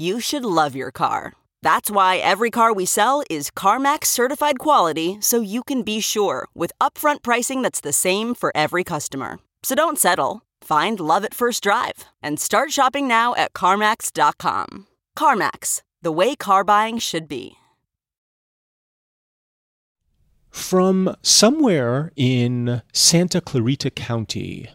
You should love your car. That's why every car we sell is CarMax certified quality so you can be sure with upfront pricing that's the same for every customer. So don't settle. Find love at first drive and start shopping now at CarMax.com. CarMax, the way car buying should be. From somewhere in Santa Clarita County,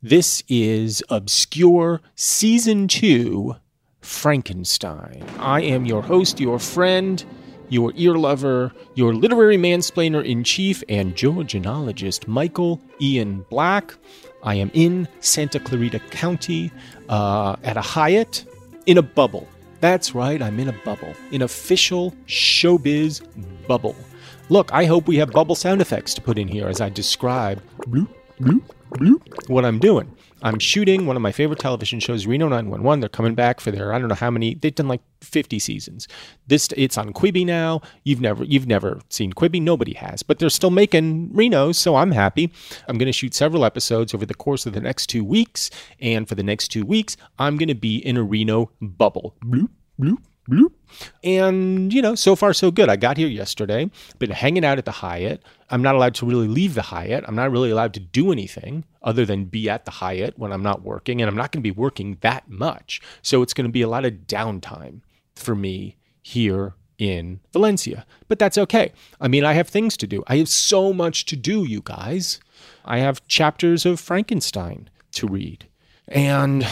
this is Obscure Season 2 Frankenstein. I am your host, your friend, your ear lover, your literary mansplainer in chief, and Georgianologist Michael Ian Black. I am in Santa Clarita County uh, at a Hyatt in a bubble. That's right, I'm in a bubble, an official showbiz bubble. Look, I hope we have bubble sound effects to put in here as I describe bloop, bloop, bloop, what I'm doing. I'm shooting one of my favorite television shows, Reno 911. They're coming back for their I don't know how many. They've done like 50 seasons. This it's on Quibi now. You've never you've never seen Quibi. Nobody has, but they're still making Reno, so I'm happy. I'm going to shoot several episodes over the course of the next two weeks, and for the next two weeks, I'm going to be in a Reno bubble. Bloop bloop bloop. And, you know, so far so good. I got here yesterday, been hanging out at the Hyatt. I'm not allowed to really leave the Hyatt. I'm not really allowed to do anything other than be at the Hyatt when I'm not working. And I'm not going to be working that much. So it's going to be a lot of downtime for me here in Valencia. But that's okay. I mean, I have things to do. I have so much to do, you guys. I have chapters of Frankenstein to read. And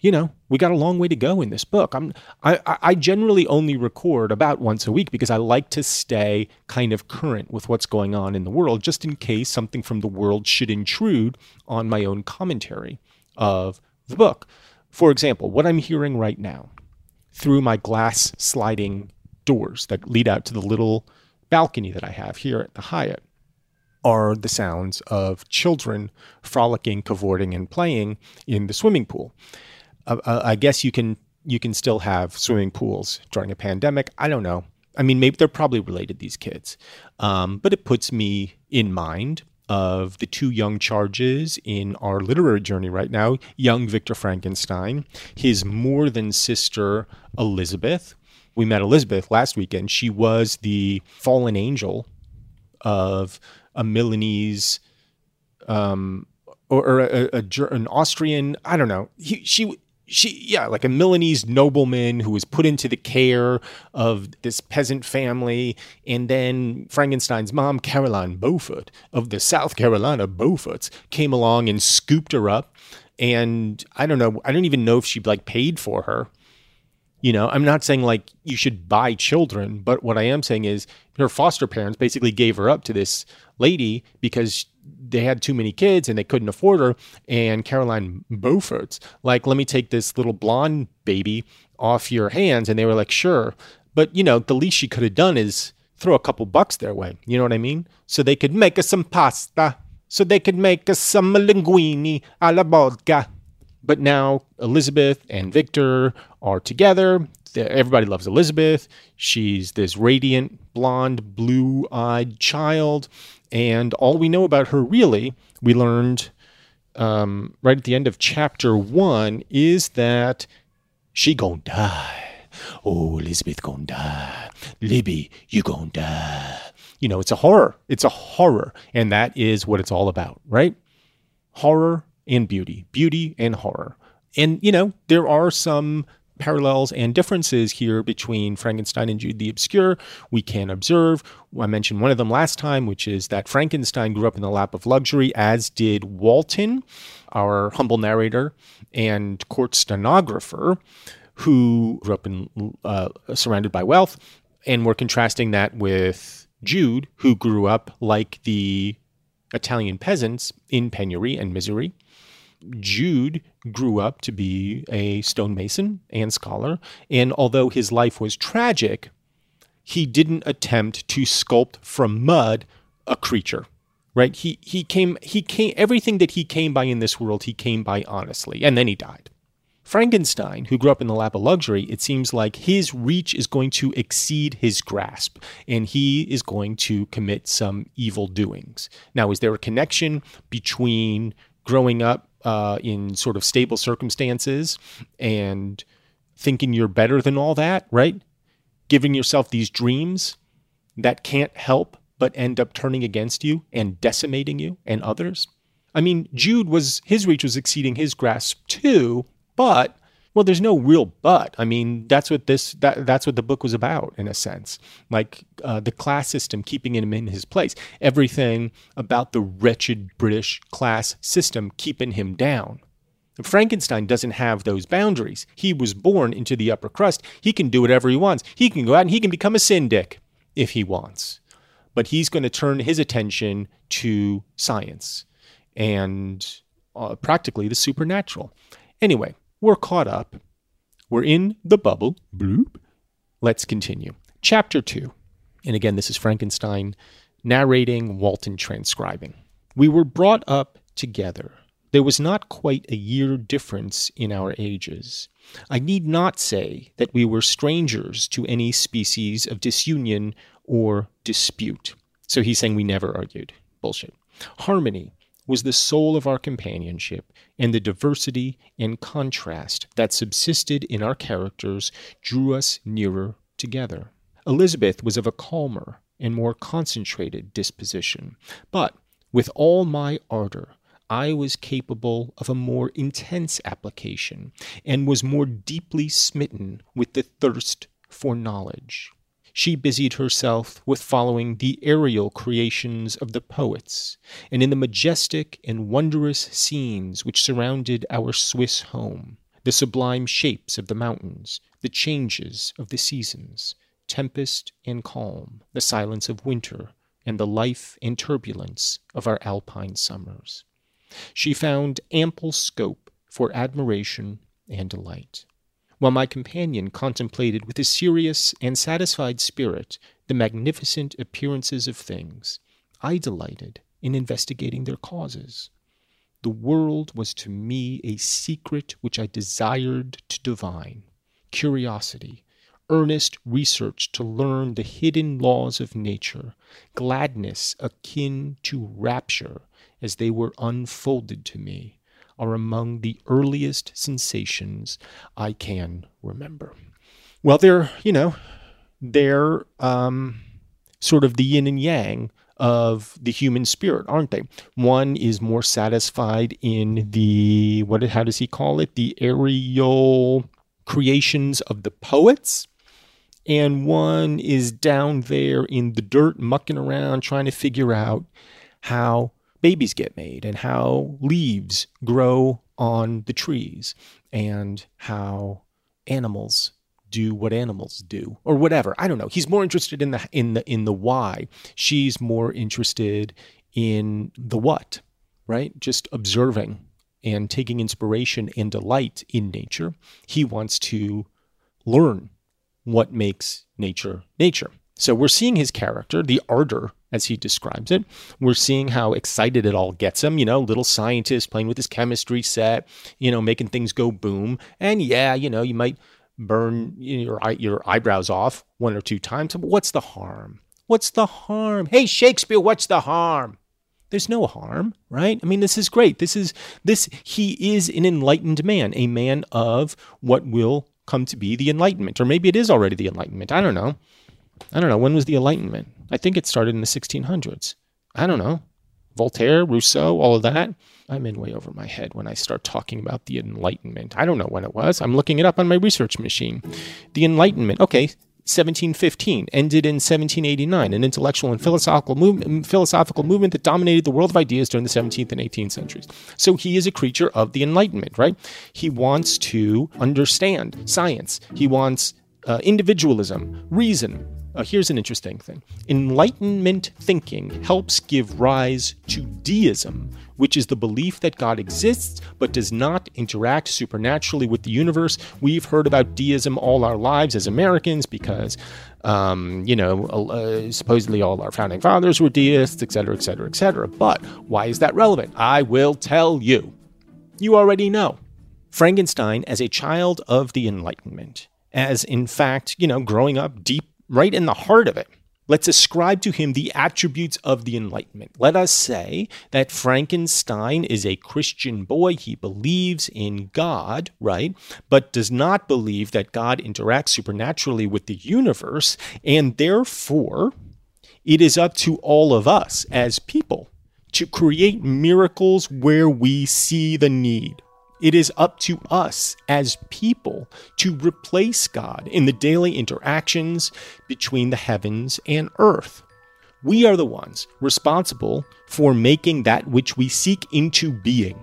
you know, we got a long way to go in this book. I'm, I, I generally only record about once a week because I like to stay kind of current with what's going on in the world, just in case something from the world should intrude on my own commentary of the book. For example, what I'm hearing right now through my glass sliding doors that lead out to the little balcony that I have here at the Hyatt are the sounds of children frolicking, cavorting, and playing in the swimming pool I guess you can you can still have swimming pools during a pandemic. I don't know. I mean, maybe they're probably related these kids, um, but it puts me in mind of the two young charges in our literary journey right now young Victor Frankenstein, his more than sister Elizabeth. We met Elizabeth last weekend. She was the fallen angel of a Milanese um, or, a, a, an Austrian, I don't know. He, she she yeah like a milanese nobleman who was put into the care of this peasant family. And then frankenstein's mom caroline beaufort of the south carolina beauforts came along and scooped her up. And i don't know i don't even know if she like paid for her. You know i'm not saying like you should buy children but what i am saying is her foster parents basically gave her up to this lady because they had too many kids and they couldn't afford her. And Caroline Beaufort's like, let me take this little blonde baby off your hands. And they were like, sure. But, you know, the least she could have done is throw a couple bucks their way. You know what I mean? So they could make us some pasta. So they could make us some linguine alla vodka. But now Elizabeth and Victor are together. Everybody loves Elizabeth. She's this radiant, blonde, blue eyed child And all we know about her, really, we learned um, right at the end of chapter one, is that she gonna die. Oh, Elizabeth gonna die. Libby, you gonna die. You know, it's a horror. It's a horror. And that is what it's all about, right? Horror and beauty, beauty and horror. And, you know, there are some parallels and differences here between Frankenstein and Jude the Obscure we can observe. I mentioned one of them last time, which is that Frankenstein grew up in the lap of luxury, as did Walton, our humble narrator and court stenographer, who grew up in uh, surrounded by wealth. And we're contrasting that with Jude, who grew up like the Italian peasants in penury and misery. Jude grew up to be a stonemason and scholar, and although his life was tragic, he didn't attempt to sculpt from mud a creature. Right? He he came he came everything that he came by in this world, he came by honestly, and then he died. Frankenstein, who grew up in the lap of luxury, it seems like his reach is going to exceed his grasp, and he is going to commit some evil doings. Now, is there a connection between growing up uh, in sort of stable circumstances and thinking you're better than all that, right? Giving yourself these dreams that can't help but end up turning against you and decimating you and others. I mean, Jude was his reach was exceeding his grasp too, but well, there's no real but. I mean, that's what this that that's what the book was about in a sense. Like uh, the class system keeping him in his place. Everything about the wretched British class system keeping him down. Frankenstein doesn't have those boundaries. He was born into the upper crust. He can do whatever he wants. He can go out and he can become a syndic if he wants. But he's going to turn his attention to science and uh, practically the supernatural. Anyway, we're caught up. We're in the bubble. Bloop. Let's continue. Chapter 2. And again, this is Frankenstein narrating, Walton transcribing. We were brought up together. There was not quite a year difference in our ages. I need not say that we were strangers to any species of disunion or dispute. So he's saying we never argued. Bullshit. Harmony was the soul of our companionship, and the diversity and contrast that subsisted in our characters drew us nearer together. Elizabeth was of a calmer and more concentrated disposition, but with all my ardor, I was capable of a more intense application and was more deeply smitten with the thirst for knowledge she busied herself with following the aerial creations of the poets, and in the majestic and wondrous scenes which surrounded our Swiss home, the sublime shapes of the mountains, the changes of the seasons, tempest and calm, the silence of winter, and the life and turbulence of our alpine summers. She found ample scope for admiration and delight while my companion contemplated with a serious and satisfied spirit the magnificent appearances of things, I delighted in investigating their causes. The world was to me a secret which I desired to divine. Curiosity, earnest research to learn the hidden laws of nature, gladness akin to rapture as they were unfolded to me are among the earliest sensations I can remember. Well, they're, you know, they're um, sort of the yin and yang of the human spirit, aren't they? One is more satisfied in the, what, how does he call it? The aerial creations of the poets. And one is down there in the dirt, mucking around, trying to figure out how babies get made and how leaves grow on the trees and how animals do what animals do or whatever. I don't know. He's more interested in the in the in the why. She's more interested in the what right? Just observing and taking inspiration and delight in nature. He wants to learn what makes nature nature. So we're seeing his character the ardor as he describes it. We're seeing how excited it all gets him, you know, little scientist playing with his chemistry set, you know, making things go boom. And yeah, you know, you might burn your your eyebrows off one or two times, but what's the harm? What's the harm? Hey, Shakespeare, what's the harm? There's no harm, right? I mean, this is great. This is this he is an enlightened man, a man of what will come to be the enlightenment or maybe it is already the enlightenment. I don't know. I don't know. When was the enlightenment? I think it started in the 1600s. I don't know. Voltaire, Rousseau, all of that. I'm in way over my head when I start talking about the Enlightenment. I don't know when it was. I'm looking it up on my research machine. The Enlightenment, okay, 1715, ended in 1789, an intellectual and philosophical, move, philosophical movement that dominated the world of ideas during the 17th and 18th centuries. So he is a creature of the Enlightenment, right? He wants to understand science, he wants uh, individualism, reason, uh, here's an interesting thing Enlightenment thinking helps give rise to deism, which is the belief that God exists but does not interact supernaturally with the universe. We've heard about deism all our lives as Americans because, um, you know, uh, supposedly all our founding fathers were deists, et cetera, et cetera, et cetera. But why is that relevant? I will tell you. You already know. Frankenstein, as a child of the Enlightenment, as in fact, you know, growing up deep right in the heart of it. Let's ascribe to him the attributes of the Enlightenment. Let us say that Frankenstein is a Christian boy. He believes in God, right? But does not believe that God interacts supernaturally with the universe. And therefore, it is up to all of us as people to create miracles where we see the need. It is up to us as people to replace God in the daily interactions between the heavens and earth. We are the ones responsible for making that which we seek into being.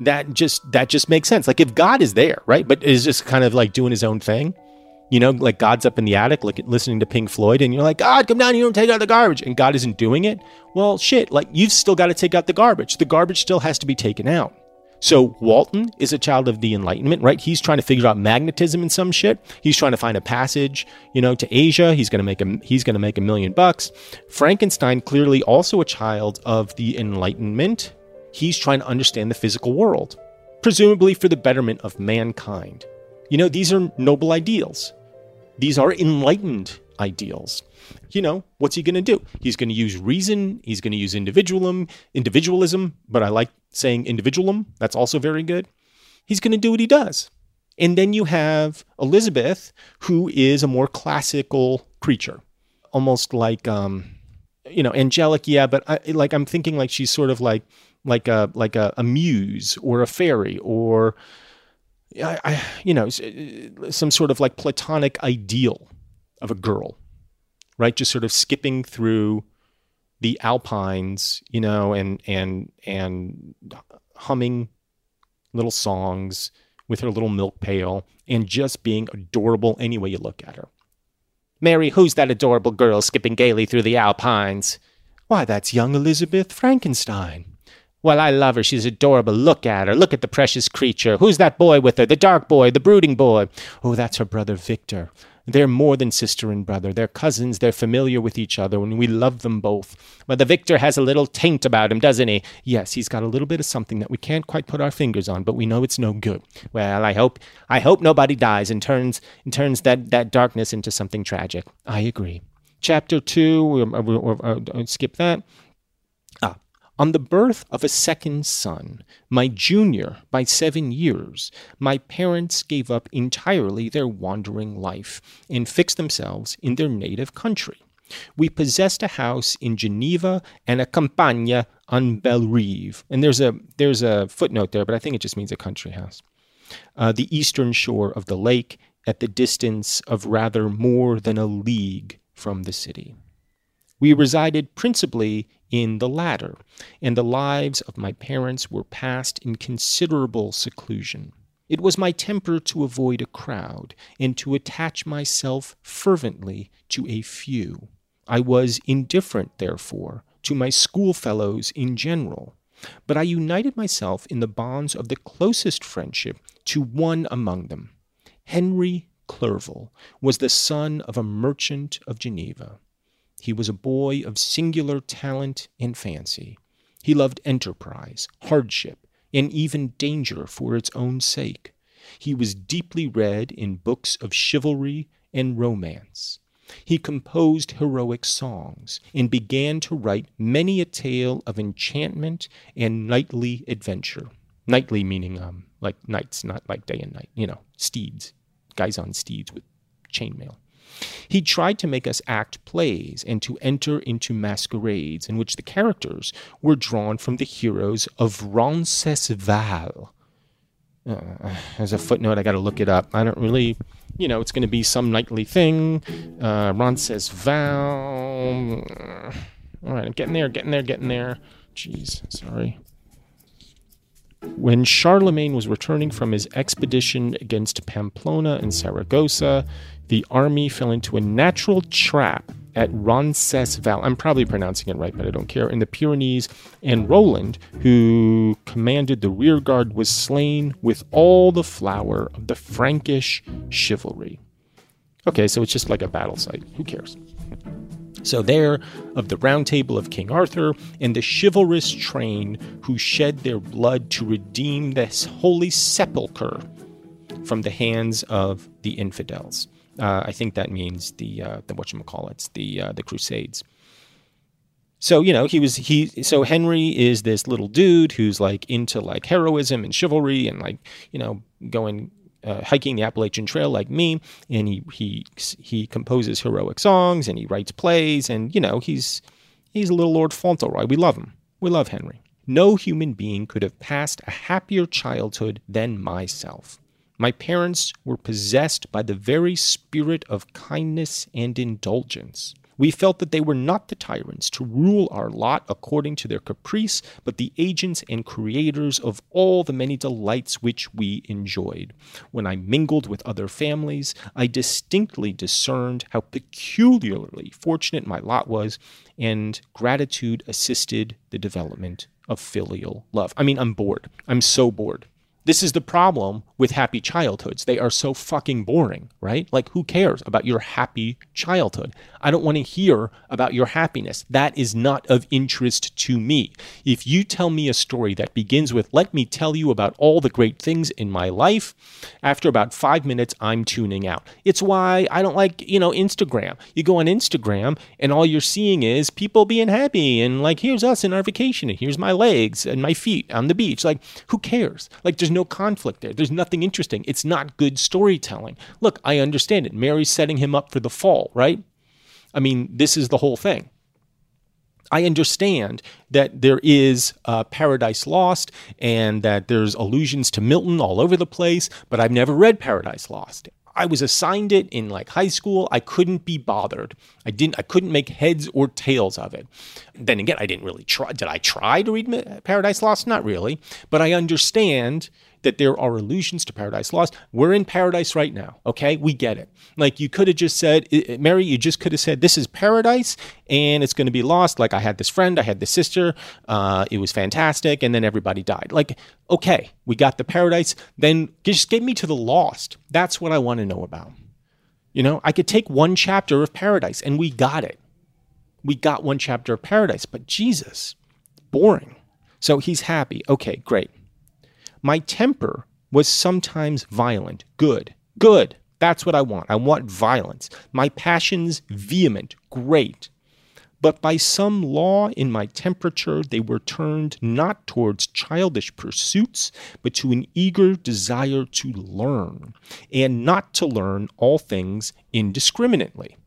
That just that just makes sense. Like if God is there, right? But is just kind of like doing his own thing. You know, like God's up in the attic, like listening to Pink Floyd, and you're like, God, come down here and take out the garbage, and God isn't doing it. Well, shit, like you've still got to take out the garbage. The garbage still has to be taken out. So Walton is a child of the Enlightenment, right? He's trying to figure out magnetism and some shit. He's trying to find a passage, you know, to Asia. He's gonna make a he's gonna make a million bucks. Frankenstein clearly also a child of the Enlightenment. He's trying to understand the physical world, presumably for the betterment of mankind. You know, these are noble ideals. These are enlightened ideals you know, what's he going to do? He's going to use reason. He's going to use individualism, individualism, but I like saying individualism. That's also very good. He's going to do what he does. And then you have Elizabeth, who is a more classical creature, almost like, um, you know, angelic. Yeah, but I, like I'm thinking like she's sort of like like a like a, a muse or a fairy or, I, I, you know, some sort of like platonic ideal of a girl right? Just sort of skipping through the alpines, you know, and and and humming little songs with her little milk pail and just being adorable any way you look at her. Mary, who's that adorable girl skipping gaily through the alpines? Why, that's young Elizabeth Frankenstein. Well, I love her. She's adorable. Look at her. Look at the precious creature. Who's that boy with her? The dark boy, the brooding boy. Oh, that's her brother Victor. They're more than sister and brother. They're cousins. They're familiar with each other, and we love them both. But the Victor has a little taint about him, doesn't he? Yes, he's got a little bit of something that we can't quite put our fingers on, but we know it's no good. Well, I hope I hope nobody dies and turns and turns that, that darkness into something tragic. I agree. Chapter two, we'll, uh, we'll, we'll skip that. On the birth of a second son, my junior by seven years, my parents gave up entirely their wandering life and fixed themselves in their native country. We possessed a house in Geneva and a campagna on Bellerive. And there's a there's a footnote there, but I think it just means a country house. Uh, the eastern shore of the lake, at the distance of rather more than a league from the city. We resided principally in the latter, and the lives of my parents were passed in considerable seclusion. It was my temper to avoid a crowd and to attach myself fervently to a few. I was indifferent, therefore, to my schoolfellows in general, but I united myself in the bonds of the closest friendship to one among them. Henry Clerval was the son of a merchant of Geneva. He was a boy of singular talent and fancy. He loved enterprise, hardship, and even danger for its own sake. He was deeply read in books of chivalry and romance. He composed heroic songs and began to write many a tale of enchantment and knightly adventure. Knightly meaning um, like knights, not like day and night, you know, steeds, guys on steeds with chainmail. He tried to make us act plays and to enter into masquerades in which the characters were drawn from the heroes of Roncesvalles. Uh, as a footnote, I got to look it up. I don't really, you know, it's going to be some knightly thing. Uh, Roncesvalles. All right, I'm getting there, getting there, getting there. Jeez, sorry. When Charlemagne was returning from his expedition against Pamplona and Saragossa, the army fell into a natural trap at Roncesvalles. I'm probably pronouncing it right, but I don't care. In the Pyrenees, and Roland, who commanded the rear guard, was slain with all the flower of the Frankish chivalry. Okay, so it's just like a battle site. Who cares? So, there, of the round table of King Arthur and the chivalrous train who shed their blood to redeem this holy sepulchre from the hands of the infidels. Uh, I think that means the uh, the whatchamacallits, the uh, the Crusades. So you know he was he so Henry is this little dude who's like into like heroism and chivalry and like you know going uh, hiking the Appalachian Trail like me, and he he he composes heroic songs and he writes plays, and you know he's he's a little Lord Fauntleroy. We love him. We love Henry. No human being could have passed a happier childhood than myself. My parents were possessed by the very spirit of kindness and indulgence. We felt that they were not the tyrants to rule our lot according to their caprice, but the agents and creators of all the many delights which we enjoyed. When I mingled with other families, I distinctly discerned how peculiarly fortunate my lot was, and gratitude assisted the development of filial love. I mean, I'm bored. I'm so bored. This is the problem with happy childhoods. They are so fucking boring, right? Like, who cares about your happy childhood? I don't want to hear about your happiness. That is not of interest to me. If you tell me a story that begins with, let me tell you about all the great things in my life, after about five minutes, I'm tuning out. It's why I don't like, you know, Instagram. You go on Instagram and all you're seeing is people being happy and like, here's us in our vacation and here's my legs and my feet on the beach. Like, who cares? Like, there's no conflict there. There's nothing interesting. It's not good storytelling. Look, I understand it. Mary's setting him up for the fall, right? I mean, this is the whole thing. I understand that there is uh, Paradise Lost and that there's allusions to Milton all over the place, but I've never read Paradise Lost. I was assigned it in like high school. I couldn't be bothered. I didn't. I couldn't make heads or tails of it. Then again, I didn't really try. Did I try to read Paradise Lost? Not really. But I understand that there are allusions to Paradise Lost. We're in paradise right now, okay? We get it. Like you could have just said, Mary, you just could have said, this is paradise and it's going to be lost. Like I had this friend, I had this sister, uh, it was fantastic, and then everybody died. Like, okay, we got the paradise, then just get me to the lost. That's what I want to know about. You know, I could take one chapter of paradise and we got it. We got one chapter of paradise, but Jesus, boring. So he's happy. Okay, great. My temper was sometimes violent. Good. Good. That's what I want. I want violence. My passions vehement. Great. But by some law in my temperature, they were turned not towards childish pursuits, but to an eager desire to learn, and not to learn all things indiscriminately.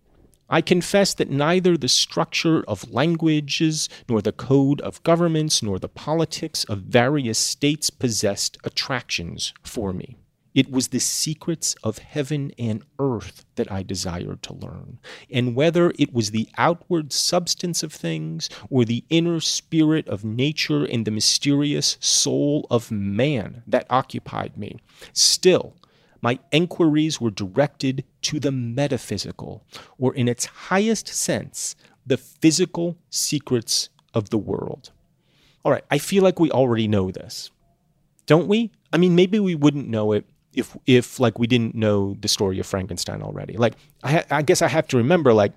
I confess that neither the structure of languages, nor the code of governments, nor the politics of various states possessed attractions for me. It was the secrets of heaven and earth that I desired to learn. And whether it was the outward substance of things, or the inner spirit of nature and the mysterious soul of man that occupied me, still my enquiries were directed to the metaphysical, or in its highest sense, the physical secrets of the world. All right, I feel like we already know this. Don't we? I mean, maybe we wouldn't know it if if like we didn't know the story of Frankenstein already. Like I, I guess I have to remember like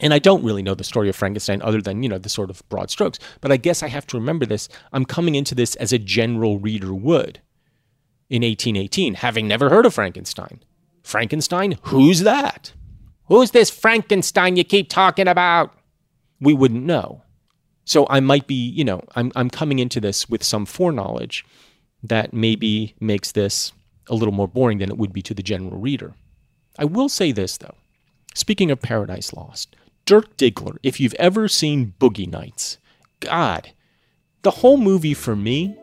and I don't really know the story of Frankenstein other than, you know, the sort of broad strokes, but I guess I have to remember this. I'm coming into this as a general reader would in 1818, having never heard of Frankenstein. Frankenstein, who's that? Who's this Frankenstein you keep talking about? We wouldn't know. So I might be, you know, I'm, I'm coming into this with some foreknowledge that maybe makes this a little more boring than it would be to the general reader. I will say this, though. Speaking of Paradise Lost, Dirk Diggler, if you've ever seen Boogie Nights, God, the whole movie for me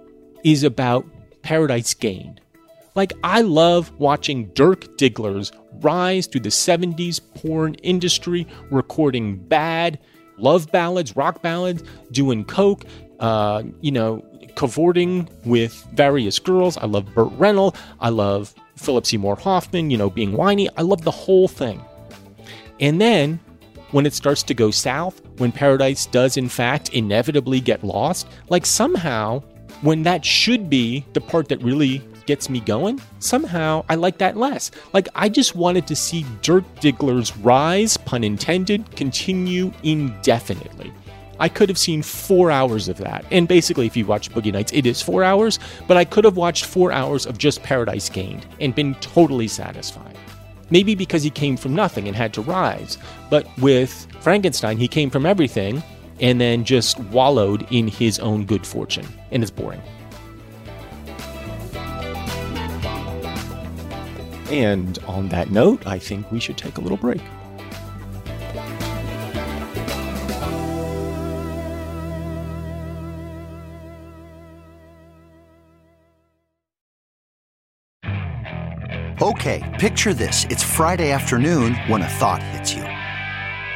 is about Paradise Gained. Like, I love watching Dirk Diggler's rise through the 70s porn industry, recording bad love ballads, rock ballads, doing coke, uh, you know, cavorting with various girls. I love Burt Reynolds. I love Philip Seymour Hoffman, you know, being whiny. I love the whole thing. And then when it starts to go south, when Paradise does in fact inevitably get lost, like somehow when that should be the part that really gets me going, somehow I like that less. Like, I just wanted to see Dirk Diggler's rise, pun intended, continue indefinitely. I could have seen four hours of that. And basically, if you watch Boogie Nights, it is four hours, but I could have watched four hours of just Paradise Gained and been totally satisfied. Maybe because he came from nothing and had to rise. But with Frankenstein, he came from everything and then just wallowed in his own good fortune. And it's boring. And on that note, I think we should take a little break. Okay, picture this. It's Friday afternoon when a thought hits you.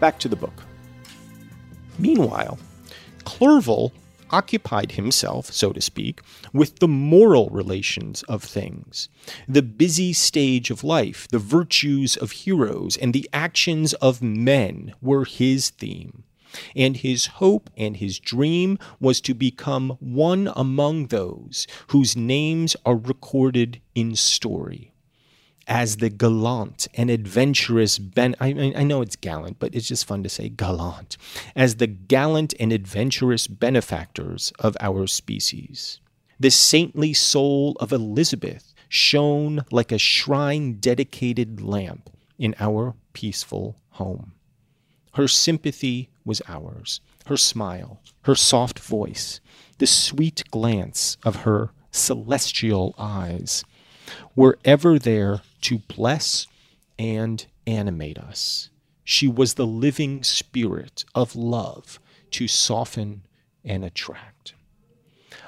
Back to the book. Meanwhile, Clerval occupied himself, so to speak, with the moral relations of things, the busy stage of life, the virtues of heroes, and the actions of men were his theme. And his hope and his dream was to become one among those whose names are recorded in story as the gallant and adventurous Ben. I, I know it's gallant, but it's just fun to say gallant. As the gallant and adventurous benefactors of our species. The saintly soul of Elizabeth shone like a shrine dedicated lamp in our peaceful home. Her sympathy was ours, her smile, her soft voice, the sweet glance of her celestial eyes were ever there to bless and animate us. She was the living spirit of love to soften and attract.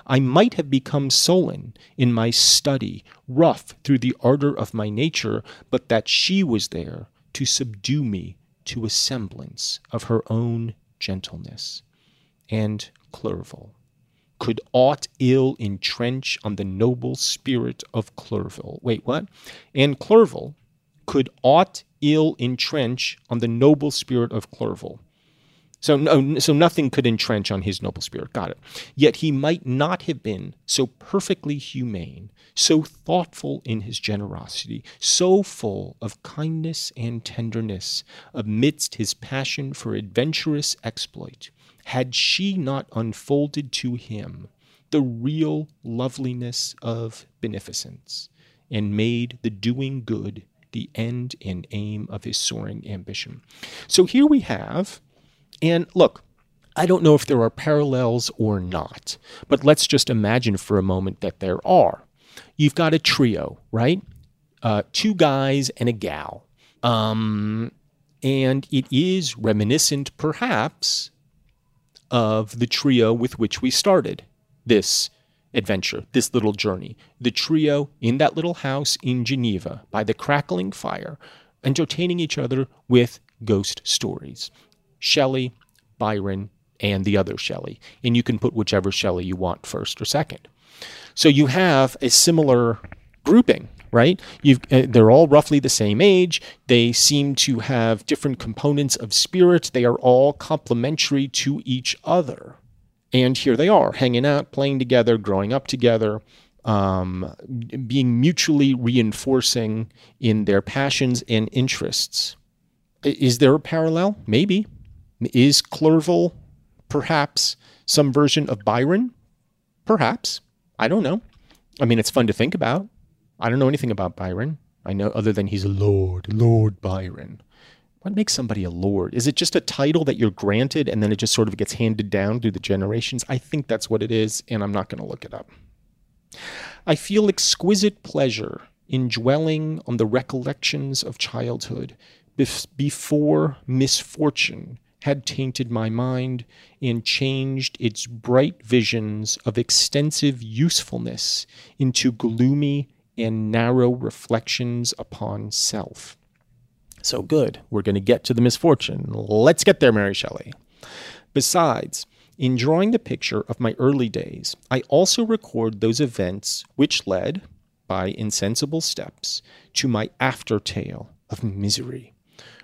I might have become sullen in my study, rough through the ardor of my nature, but that she was there to subdue me to a semblance of her own gentleness. And Clerval could aught ill entrench on the noble spirit of Clerval. Wait, what? And Clerval could aught ill entrench on the noble spirit of Clerval. So, no, so nothing could entrench on his noble spirit. Got it. Yet he might not have been so perfectly humane, so thoughtful in his generosity, so full of kindness and tenderness amidst his passion for adventurous exploit, had she not unfolded to him the real loveliness of beneficence and made the doing good the end and aim of his soaring ambition. So here we have and look, I don't know if there are parallels or not, but let's just imagine for a moment that there are. You've got a trio, right? Uh, two guys and a gal. Um, and it is reminiscent, perhaps, of the trio with which we started this adventure, this little journey. The trio in that little house in Geneva by the crackling fire, entertaining each other with ghost stories. Shelley, Byron, and the other Shelley. And you can put whichever Shelley you want first or second. So you have a similar grouping, right? You've, uh, they're all roughly the same age. They seem to have different components of spirit. They are all complementary to each other. And here they are, hanging out, playing together, growing up together, um, being mutually reinforcing in their passions and interests. Is there a parallel? Maybe. Is Clerval perhaps some version of Byron? Perhaps. I don't know. I mean, it's fun to think about. I don't know anything about Byron. I know other than he's a lord, Lord Byron. What makes somebody a lord? Is it just a title that you're granted and then it just sort of gets handed down through the generations? I think that's what it is, and I'm not going to look it up. I feel exquisite pleasure in dwelling on the recollections of childhood before misfortune had tainted my mind and changed its bright visions of extensive usefulness into gloomy and narrow reflections upon self. So good, we're going to get to the misfortune. Let's get there, Mary Shelley. Besides, in drawing the picture of my early days, I also record those events which led, by insensible steps, to my after tale of misery.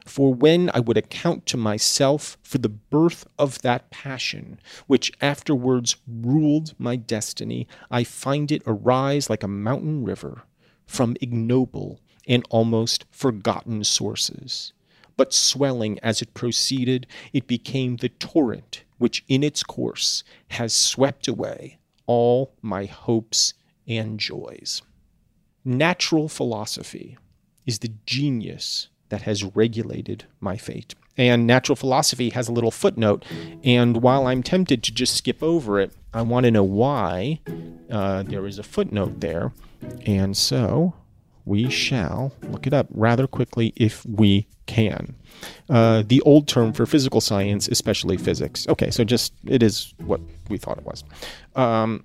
For when I would account to myself for the birth of that passion, which afterwards ruled my destiny, I find it arise like a mountain river from ignoble and almost forgotten sources. But swelling as it proceeded, it became the torrent which in its course has swept away all my hopes and joys. Natural philosophy is the genius that has regulated my fate. And natural philosophy has a little footnote. And while I'm tempted to just skip over it, I want to know why uh, there is a footnote there. And so we shall look it up rather quickly if we can. Uh, the old term for physical science, especially physics. Okay, so just it is what we thought it was. Um,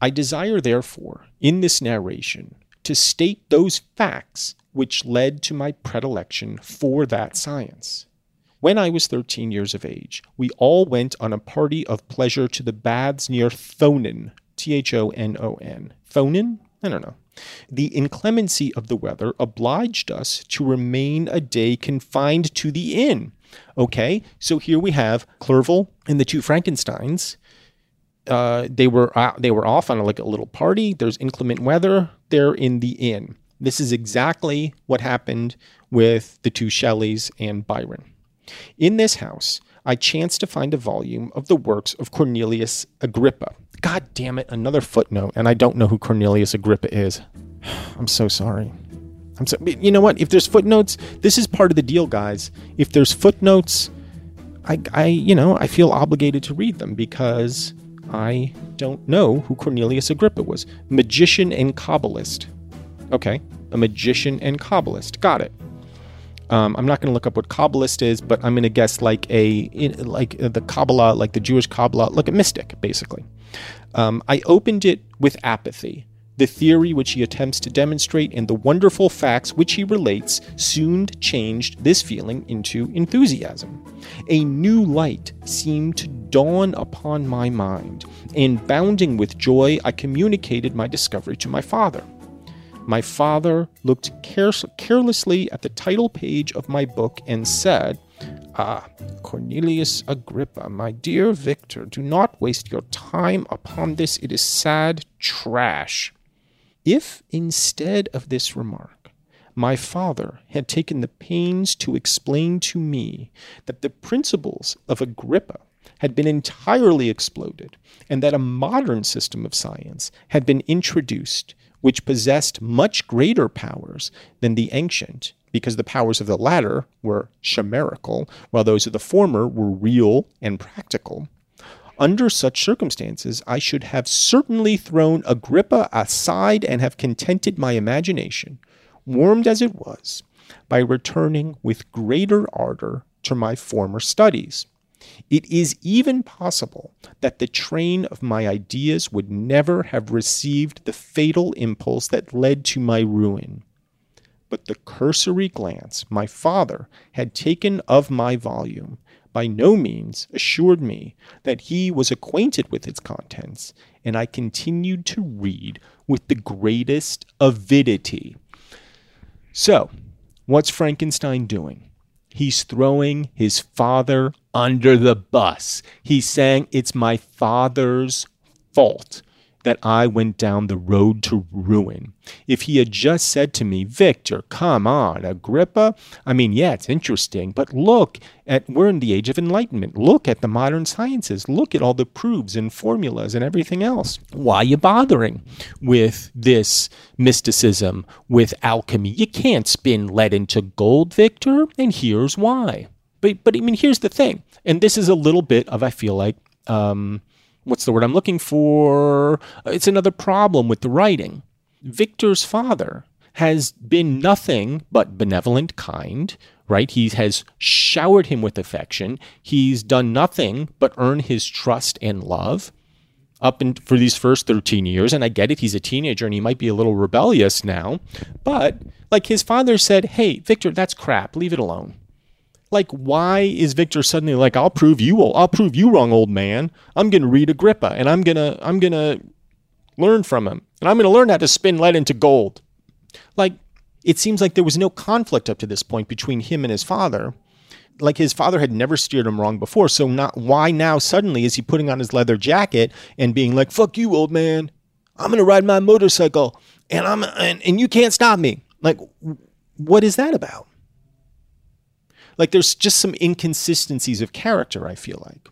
I desire, therefore, in this narration, to state those facts which led to my predilection for that science. When I was 13 years of age, we all went on a party of pleasure to the baths near Thonon, T H O N O N. Thonon? I don't know. The inclemency of the weather obliged us to remain a day confined to the inn. Okay, so here we have Clerval and the two Frankensteins. Uh, they were uh, they were off on a, like a little party. There's inclement weather. They're in the inn. This is exactly what happened with the two Shelleys and Byron. In this house, I chanced to find a volume of the works of Cornelius Agrippa. God damn it, another footnote, and I don't know who Cornelius Agrippa is. I'm so sorry. I'm so you know what? If there's footnotes, this is part of the deal, guys. If there's footnotes, I, I you know, I feel obligated to read them because I don't know who Cornelius Agrippa was. Magician and Kabbalist. Okay, a magician and Kabbalist. Got it. Um, I'm not going to look up what Kabbalist is, but I'm going to guess like a like the Kabbalah, like the Jewish Kabbalah, like a mystic, basically. Um, I opened it with apathy. The theory which he attempts to demonstrate and the wonderful facts which he relates soon changed this feeling into enthusiasm. A new light seemed to dawn upon my mind, and bounding with joy, I communicated my discovery to my father. My father looked care- carelessly at the title page of my book and said, Ah, Cornelius Agrippa, my dear Victor, do not waste your time upon this. It is sad trash. If instead of this remark, my father had taken the pains to explain to me that the principles of Agrippa had been entirely exploded, and that a modern system of science had been introduced which possessed much greater powers than the ancient, because the powers of the latter were chimerical, while those of the former were real and practical. Under such circumstances, I should have certainly thrown Agrippa aside and have contented my imagination, warmed as it was, by returning with greater ardor to my former studies. It is even possible that the train of my ideas would never have received the fatal impulse that led to my ruin. But the cursory glance my father had taken of my volume by no means assured me that he was acquainted with its contents, and I continued to read with the greatest avidity. So, what's Frankenstein doing? He's throwing his father under the bus. He's saying, It's my father's fault that I went down the road to ruin. If he had just said to me, Victor, come on, Agrippa, I mean, yeah, it's interesting, but look at, we're in the age of enlightenment. Look at the modern sciences. Look at all the proofs and formulas and everything else. Why are you bothering with this mysticism, with alchemy? You can't spin lead into gold, Victor, and here's why. But, but I mean, here's the thing, and this is a little bit of, I feel like, um, what's the word I'm looking for? It's another problem with the writing. Victor's father has been nothing but benevolent, kind, right? He has showered him with affection. He's done nothing but earn his trust and love up in, for these first 13 years. And I get it, he's a teenager and he might be a little rebellious now. But like his father said, hey, Victor, that's crap. Leave it alone. Like, why is Victor suddenly like, I'll prove you, I'll prove you wrong, old man. I'm to read Agrippa and I'm to, I'm to learn from him and I'm to learn how to spin lead into gold. Like, it seems like there was no conflict up to this point between him and his father. Like his father had never steered him wrong before. So not why now suddenly is he putting on his leather jacket and being like, "Fuck you, old man. I'm to ride my motorcycle and I'm and, and you can't stop me." Like what is that about? Like there's just some inconsistencies of character, I feel like.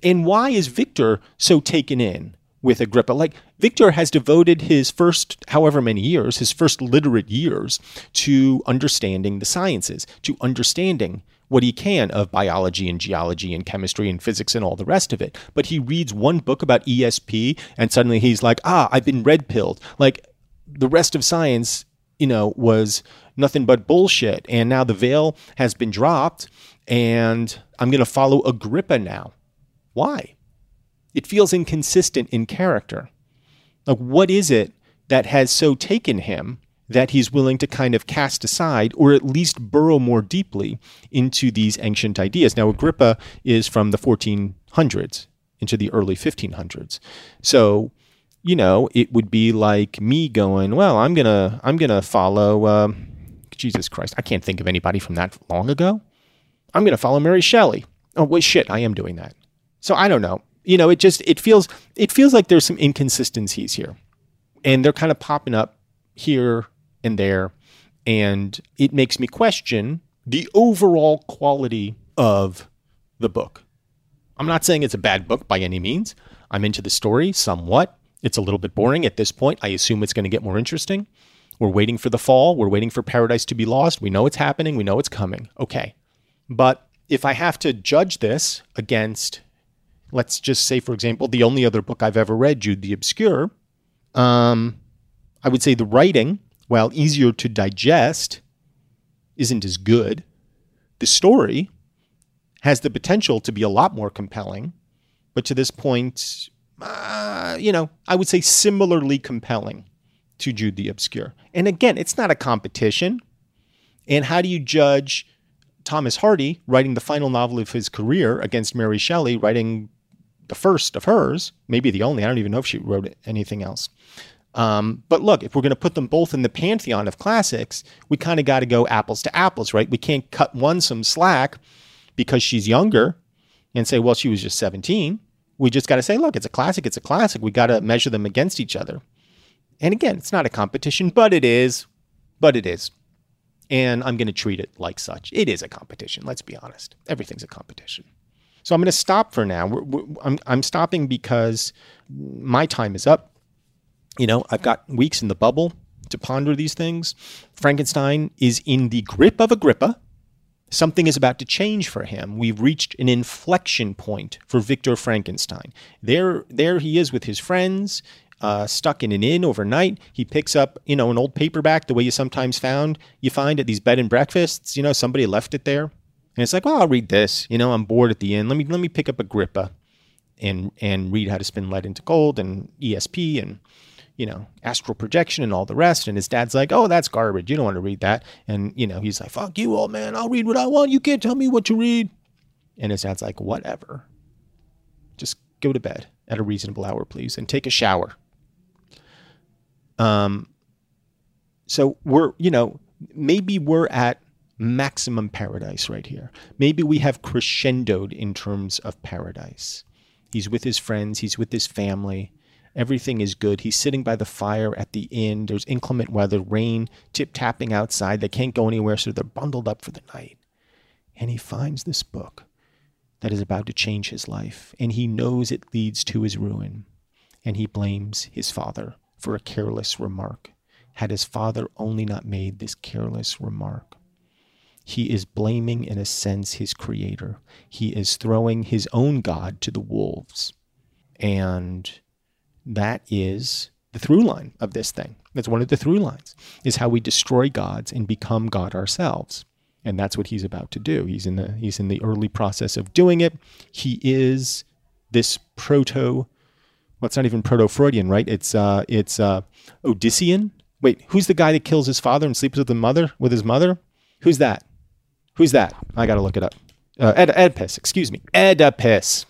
And why is Victor so taken in with Agrippa? Like Victor has devoted his first however many years, his first literate years, to understanding the sciences, to understanding what he can of biology and geology and chemistry and physics and all the rest of it. But he reads one book about ESP and suddenly he's like, ah, I've been red pilled. Like the rest of science, you know, was nothing but bullshit. And now the veil has been dropped, and I'm going to follow Agrippa now. Why? It feels inconsistent in character. Like, what is it that has so taken him that he's willing to kind of cast aside or at least burrow more deeply into these ancient ideas? Now, Agrippa is from the 1400s into the early 1500s. So, you know, it would be like me going, well, I'm gonna, I'm gonna follow, uh, Jesus Christ, I can't think of anybody from that long ago. I'm going to follow Mary Shelley. Oh, wait, shit, I am doing that. So I don't know. You know, it just it feels it feels like there's some inconsistencies here. And they're kind of popping up here and there and it makes me question the overall quality of the book. I'm not saying it's a bad book by any means. I'm into the story somewhat. It's a little bit boring at this point. I assume it's going to get more interesting. We're waiting for the fall. We're waiting for paradise to be lost. We know it's happening. We know it's coming. Okay. But if I have to judge this against, let's just say, for example, the only other book I've ever read, Jude the Obscure, um, I would say the writing, while easier to digest, isn't as good. The story has the potential to be a lot more compelling, but to this point, uh, you know, I would say similarly compelling to Jude the Obscure. And again, it's not a competition. And how do you judge Thomas Hardy writing the final novel of his career against Mary Shelley writing the first of hers, maybe the only? I don't even know if she wrote anything else. Um, but look, if we're going to put them both in the pantheon of classics, we kind of got to go apples to apples, right? We can't cut one some slack because she's younger and say, well, she was just 17. We just got to say, look, it's a classic. It's a classic. We got to measure them against each other. And again, it's not a competition, but it is. But it is. And I'm going to treat it like such. It is a competition. Let's be honest. Everything's a competition. So I'm going to stop for now. I'm, I'm stopping because my time is up. You know, I've got weeks in the bubble to ponder these things. Frankenstein is in the grip of Agrippa. Something is about to change for him. We've reached an inflection point for Victor Frankenstein. There, there he is with his friends, uh, stuck in an inn overnight. He picks up, you know, an old paperback, the way you sometimes found you find at these bed and breakfasts. You know, somebody left it there, and it's like, well, I'll read this. You know, I'm bored at the inn. Let me let me pick up Agrippa, and and read how to spin lead into gold and ESP and you know, astral projection and all the rest. And his dad's like, oh, that's garbage. You don't want to read that. And, you know, he's like, fuck you, old man. I'll read what I want. You can't tell me what to read. And his dad's like, whatever. Just go to bed at a reasonable hour, please, and take a shower. Um, so we're, you know, maybe we're at maximum paradise right here. Maybe we have crescendoed in terms of paradise. He's with his friends, he's with his family. Everything is good. He's sitting by the fire at the inn. There's inclement weather, rain, tip tapping outside. They can't go anywhere, so they're bundled up for the night. And he finds this book that is about to change his life, and he knows it leads to his ruin. And he blames his father for a careless remark. Had his father only not made this careless remark. He is blaming, in a sense, his creator. He is throwing his own God to the wolves. And that is the through line of this thing. That's one of the through lines, is how we destroy gods and become God ourselves. And that's what he's about to do. He's in the he's in the early process of doing it. He is this proto well, it's not even proto-Freudian, right? It's uh it's uh Odyssean. Wait, who's the guy that kills his father and sleeps with the mother with his mother? Who's that? Who's that? I gotta look it up. Uh, Ed- Oedipus, excuse me. Oedipus.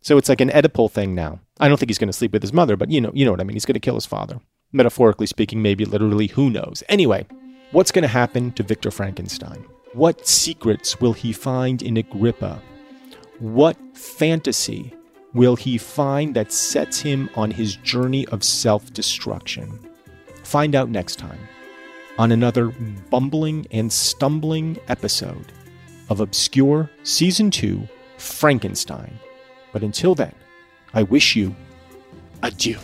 So it's like an Oedipal thing now. I don't think he's going to sleep with his mother, but you know, you know what I mean. He's going to kill his father. Metaphorically speaking, maybe literally, who knows? Anyway, what's going to happen to Victor Frankenstein? What secrets will he find in Agrippa? What fantasy will he find that sets him on his journey of self destruction? Find out next time on another bumbling and stumbling episode of Obscure Season 2 Frankenstein. But until then, I wish you adieu.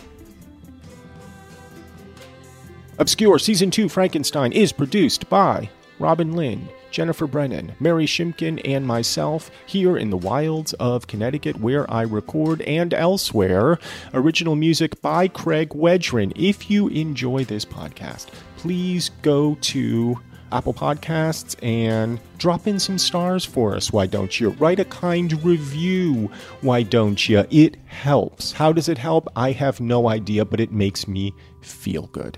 Obscure Season 2 Frankenstein is produced by Robin Lynn, Jennifer Brennan, Mary Shimkin, and myself here in the wilds of Connecticut where I record and elsewhere. Original music by Craig Wedren. If you enjoy this podcast, please go to Apple Podcasts and drop in some stars for us. Why don't you? Write a kind review. Why don't you? It helps. How does it help? I have no idea, but it makes me feel good.